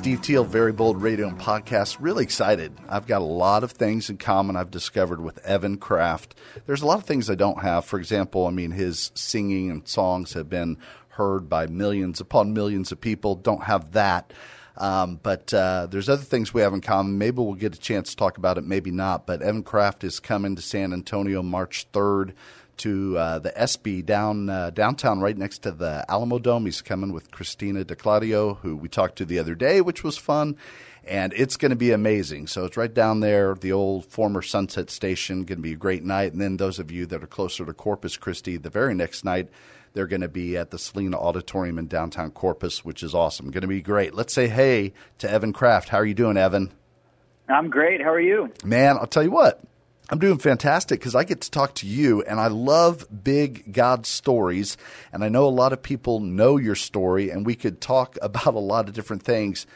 Steve Teal, Very Bold Radio and Podcast. Really excited. I've got a lot of things in common I've discovered with Evan Kraft. There's a lot of things I don't have. For example, I mean, his singing and songs have been heard by millions upon millions of people. Don't have that. Um, but uh, there's other things we have in common. Maybe we'll get a chance to talk about it, maybe not. But Evan Kraft is coming to San Antonio March 3rd to uh, the SB down uh, downtown, right next to the Alamodome. He's coming with Christina D'Clario, who we talked to the other day, which was fun. And it's going to be amazing. So it's right down there, the old former Sunset Station. Going to be a great night. And then those of you that are closer to Corpus Christi, the very next night, they're going to be at the Selena Auditorium in downtown Corpus, which is awesome. Going to be great. Let's say hey to Evan Kraft. How are you doing, Evan? I'm great. How are you? Man, I'll tell you what. I'm doing fantastic because I get to talk to you, and I love big God stories. And I know a lot of people know your story, and we could talk about a lot of different things.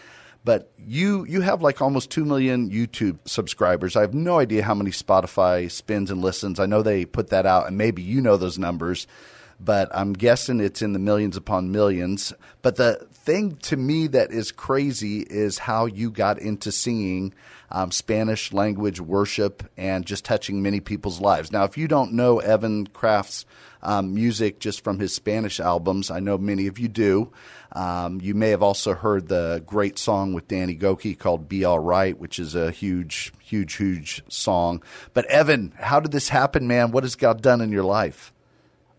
But you you have like almost two million YouTube subscribers. I have no idea how many Spotify spins and listens. I know they put that out, and maybe you know those numbers but I'm guessing it's in the millions upon millions. But the thing to me that is crazy is how you got into singing um, Spanish language worship and just touching many people's lives. Now, if you don't know Evan Kraft's um, music just from his Spanish albums, I know many of you do. Um, you may have also heard the great song with Danny Gokey called "Be All Right," which is a huge, huge, huge song. But Evan, how did this happen, man? What has God done in your life?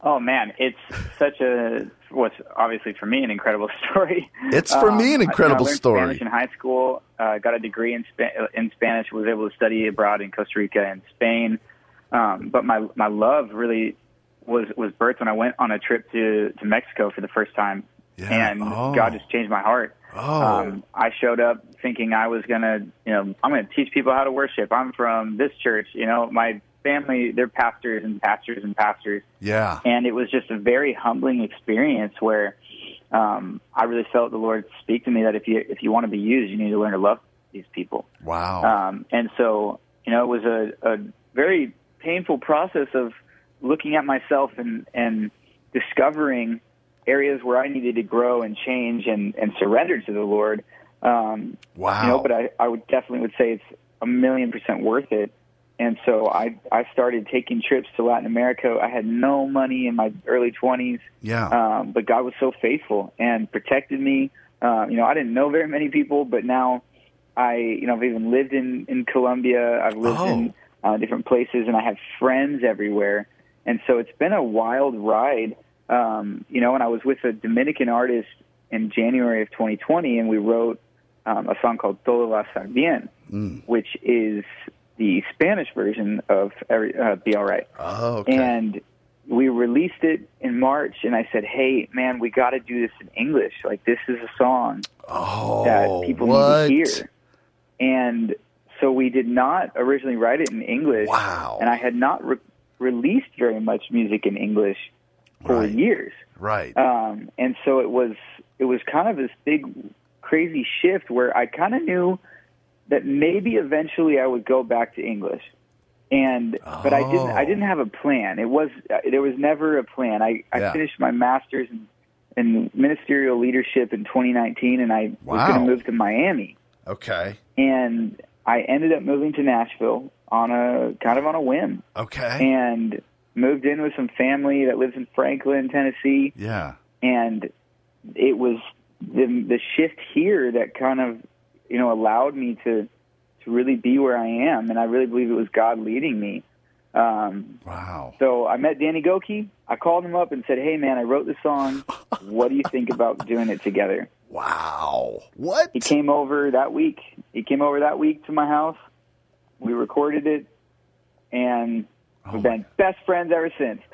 Oh man, it's such a what's obviously for me an incredible story. It's for um, me an incredible I, know, story. Spanish in high school, uh, got a degree in in Spanish. Was able to study abroad in Costa Rica and Spain. Um, but my my love really was was birthed when I went on a trip to to Mexico for the first time, yeah. and oh. God just changed my heart. Oh. Um, I showed up thinking I was gonna, you know, I'm gonna teach people how to worship. I'm from this church, you know, my family, they're pastors and pastors and pastors. Yeah. And it was just a very humbling experience where um, I really felt the Lord speak to me that if you if you want to be used, you need to learn to love these people. Wow. Um, and so, you know, it was a, a very painful process of looking at myself and and discovering areas where I needed to grow and change and and surrender to the Lord. Um, wow. You know, but I I would definitely would say it's a million percent worth it and so I I started taking trips to Latin America. I had no money in my early twenties. Yeah. Um, but God was so faithful and protected me. Um, you know, I didn't know very many people, but now I you know I've even lived in in Colombia. I've lived Oh. in uh, different places, and I have friends everywhere. And so it's been a wild ride. Um, you know, and I was with a Dominican artist in January of 2020, and we wrote um, a song called "Todo va a estar bien," Mm. which is version of every, uh, "Be All Right." Oh, okay. And we released it in March, and I said, "Hey, man, we got to do this in English. Like, this is a song oh, that people what? need to hear." And so we did not originally write it in English. Wow. And I had not re- released very much music in English for Right. years. Right. Um, and so it was it was kind of this big crazy shift where I kind of knew that maybe eventually I would go back to English. And but I didn't I Oh. didn't have a plan. It was uh, there was never a plan. I I Yeah. finished my masters in, in ministerial leadership in 2019 and I was going to move to Miami. Okay. And I ended up moving to Nashville on a kind of on a whim Okay. and moved in with some family that lives in Franklin, Tennessee yeah. and it was the the shift here that kind of you know allowed me to to really be where I am, and I really believe it was God leading me. Um, Wow. so I met Danny Gokey. I called him up and said, "Hey, man, I wrote this song. What do you think about doing it together?" Wow. What? He came over that week. He came over that week to my house. We recorded it, and Oh we've been best friends ever since.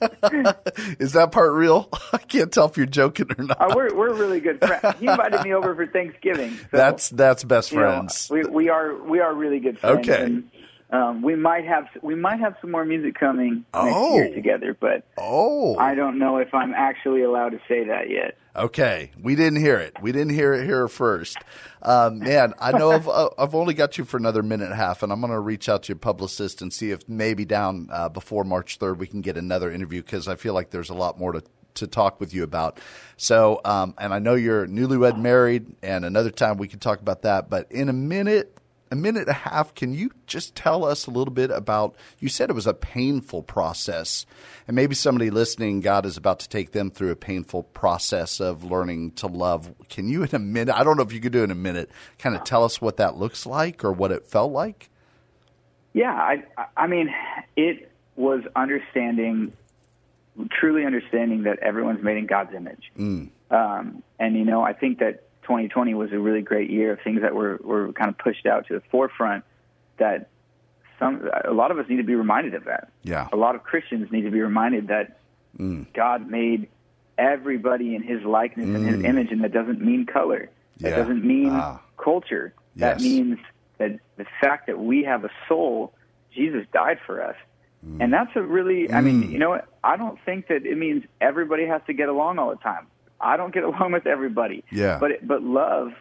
Is that part real? I can't tell if you're joking or not. Uh, we're we're really good friends. He invited me over for Thanksgiving. So, that's that's best you know, friends. we we are we are really good friends. Okay. And, um, we might have we might have some more music coming next Oh. year together, but oh. I don't know if I'm actually allowed to say that yet. Okay, we didn't hear it. We didn't hear it here first. Um, man, I know I've, uh, I've only got you for another minute and a half, and I'm going to reach out to your publicist and see if maybe down uh, before March 3rd we can get another interview because I feel like there's a lot more to, to talk with you about. So, um, and I know you're newlywed married, and another time we can talk about that. But in a minute, a minute and a half, can you just tell us a little bit about? You said it was a painful process, and maybe somebody listening, God is about to take them through a painful process of learning to love. Can you, in a minute, I don't know if you could do it in a minute, kind of tell us what that looks like or what it felt like? Yeah, I I mean, it was understanding, truly understanding that everyone's made in God's image. Um, and you know, I think that 2020 was a really great year of things that were were kind of pushed out to the forefront. That some a lot of us need to be reminded of that. Yeah. A lot of Christians need to be reminded that God made everybody in His likeness and His image, and that doesn't mean color. That Yeah. doesn't mean Ah. culture. That means that the fact that we have a soul, Jesus died for us. Mm. And that's a really, I mean, you know what? I don't think that it means everybody has to get along all the time. I don't get along with everybody. Yeah. But it- but love,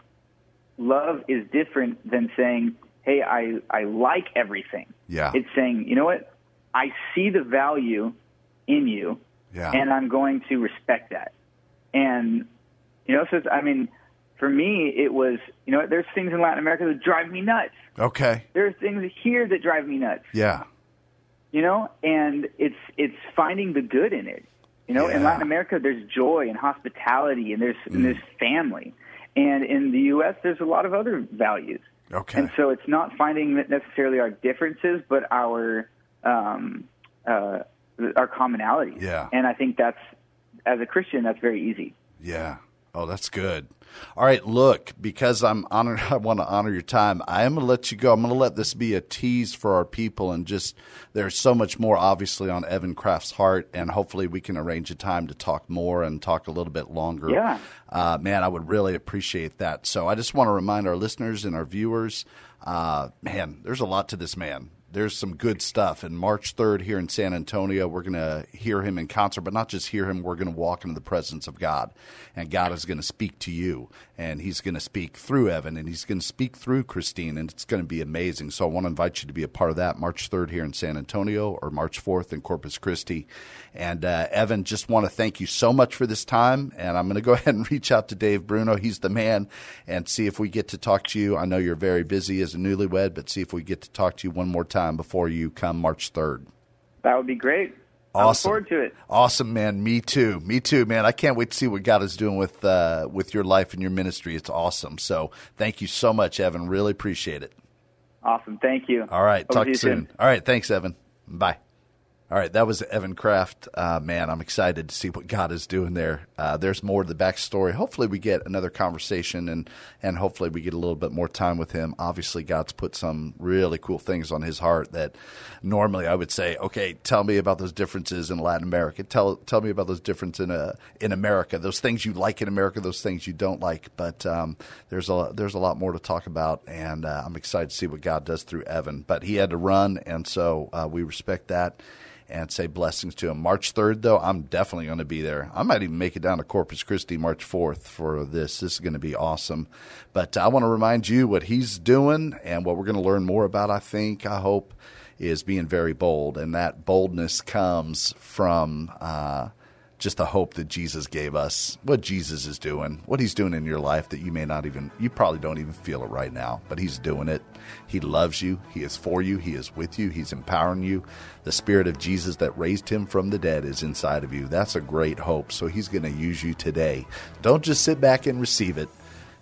love is different than saying, "Hey, I I like everything." Yeah. It's saying, you know what? I see the value in you, Yeah. and I'm going to respect that. And you know, so it's- I mean, for me, it was, you know, there's things in Latin America that drive me nuts. Okay. There are things here that drive me nuts Yeah. you know and it's it's finding the good in it you know in latin america there's joy and hospitality and there's and there's family and in the us there's a lot of other values Okay. and so it's not finding necessarily our differences but our um uh our commonalities Yeah. and i think that's as a christian that's very easy Yeah. Oh, that's good. All right, look, because I'm honored, I want to honor your time. I am going to let you go. I'm going to let this be a tease for our people, and just there's so much more, obviously, on Evan Kraft's heart, and hopefully we can arrange a time to talk more and talk a little bit longer. Yeah. uh, man, I would really appreciate that. So I just want to remind our listeners and our viewers, uh, man, there's a lot to this man there's some good stuff. And March 3rd here in San Antonio, we're going to hear him in concert, but not just hear him, we're going to walk into the presence of God. And God is going to speak to you, and He's going to speak through Evan, and He's going to speak through Christine, and it's going to be amazing. So I want to invite you to be a part of that March 3rd here in San Antonio or March 4th in Corpus Christi. And uh, Evan, just want to thank you so much for this time. And I'm going to go ahead and reach out to Dave Bruno. He's the man, and see if we get to talk to you. I know you're very busy as a newlywed, but see if we get to talk to you one more time before you come March 3rd. that would be great I look Awesome. forward to it Awesome, man. Me too. Me too, man. I can't wait to see what God is doing with uh, with your life and your ministry. It's awesome. So thank you so much, Evan. Really appreciate it. awesome thank you All right. Hope to talk you soon. All right. Thanks, Evan. Bye. All right, that was Evan Kraft. Uh, man, I'm excited to see what God is doing there. Uh, there's more to the backstory. Hopefully, we get another conversation and and hopefully we get a little bit more time with him. Obviously, God's put some really cool things on his heart that normally I would say, okay, tell me about those differences in Latin America. Tell tell me about those differences in uh, in America. Those things you like in America, those things you don't like. But um, there's a there's a lot more to talk about, and uh, I'm excited to see what God does through Evan. But he had to run, and so uh, we respect that and say blessings to him. March 3rd, though, I'm definitely going to be there. I might even make it down to Corpus Christi March 4th for this. This is going to be awesome. But I want to remind you what he's doing and what we're going to learn more about, I think, I hope, is being very bold. And that boldness comes from uh, just the hope that Jesus gave us, what Jesus is doing, what he's doing in your life that you may not even, you probably don't even feel it right now, but he's doing it. He loves you. He is for you. He is with you. He's empowering you. The Spirit of Jesus that raised him from the dead is inside of you. That's a great hope. So he's going to use you today. Don't just sit back and receive it.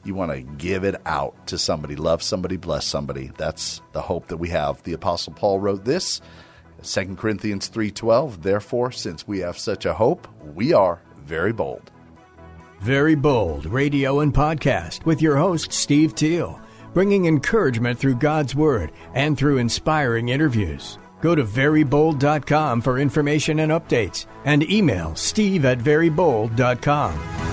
You want to give it out to somebody, love somebody, bless somebody. That's the hope that we have. The apostle Paul wrote this, 2 Corinthians 3:12, therefore since we have such a hope, we are very bold. Very Bold Radio and Podcast with your host, Steve Teal, bringing encouragement through God's Word and through inspiring interviews. Go to verybold.com for information and updates and email steve at verybold.com.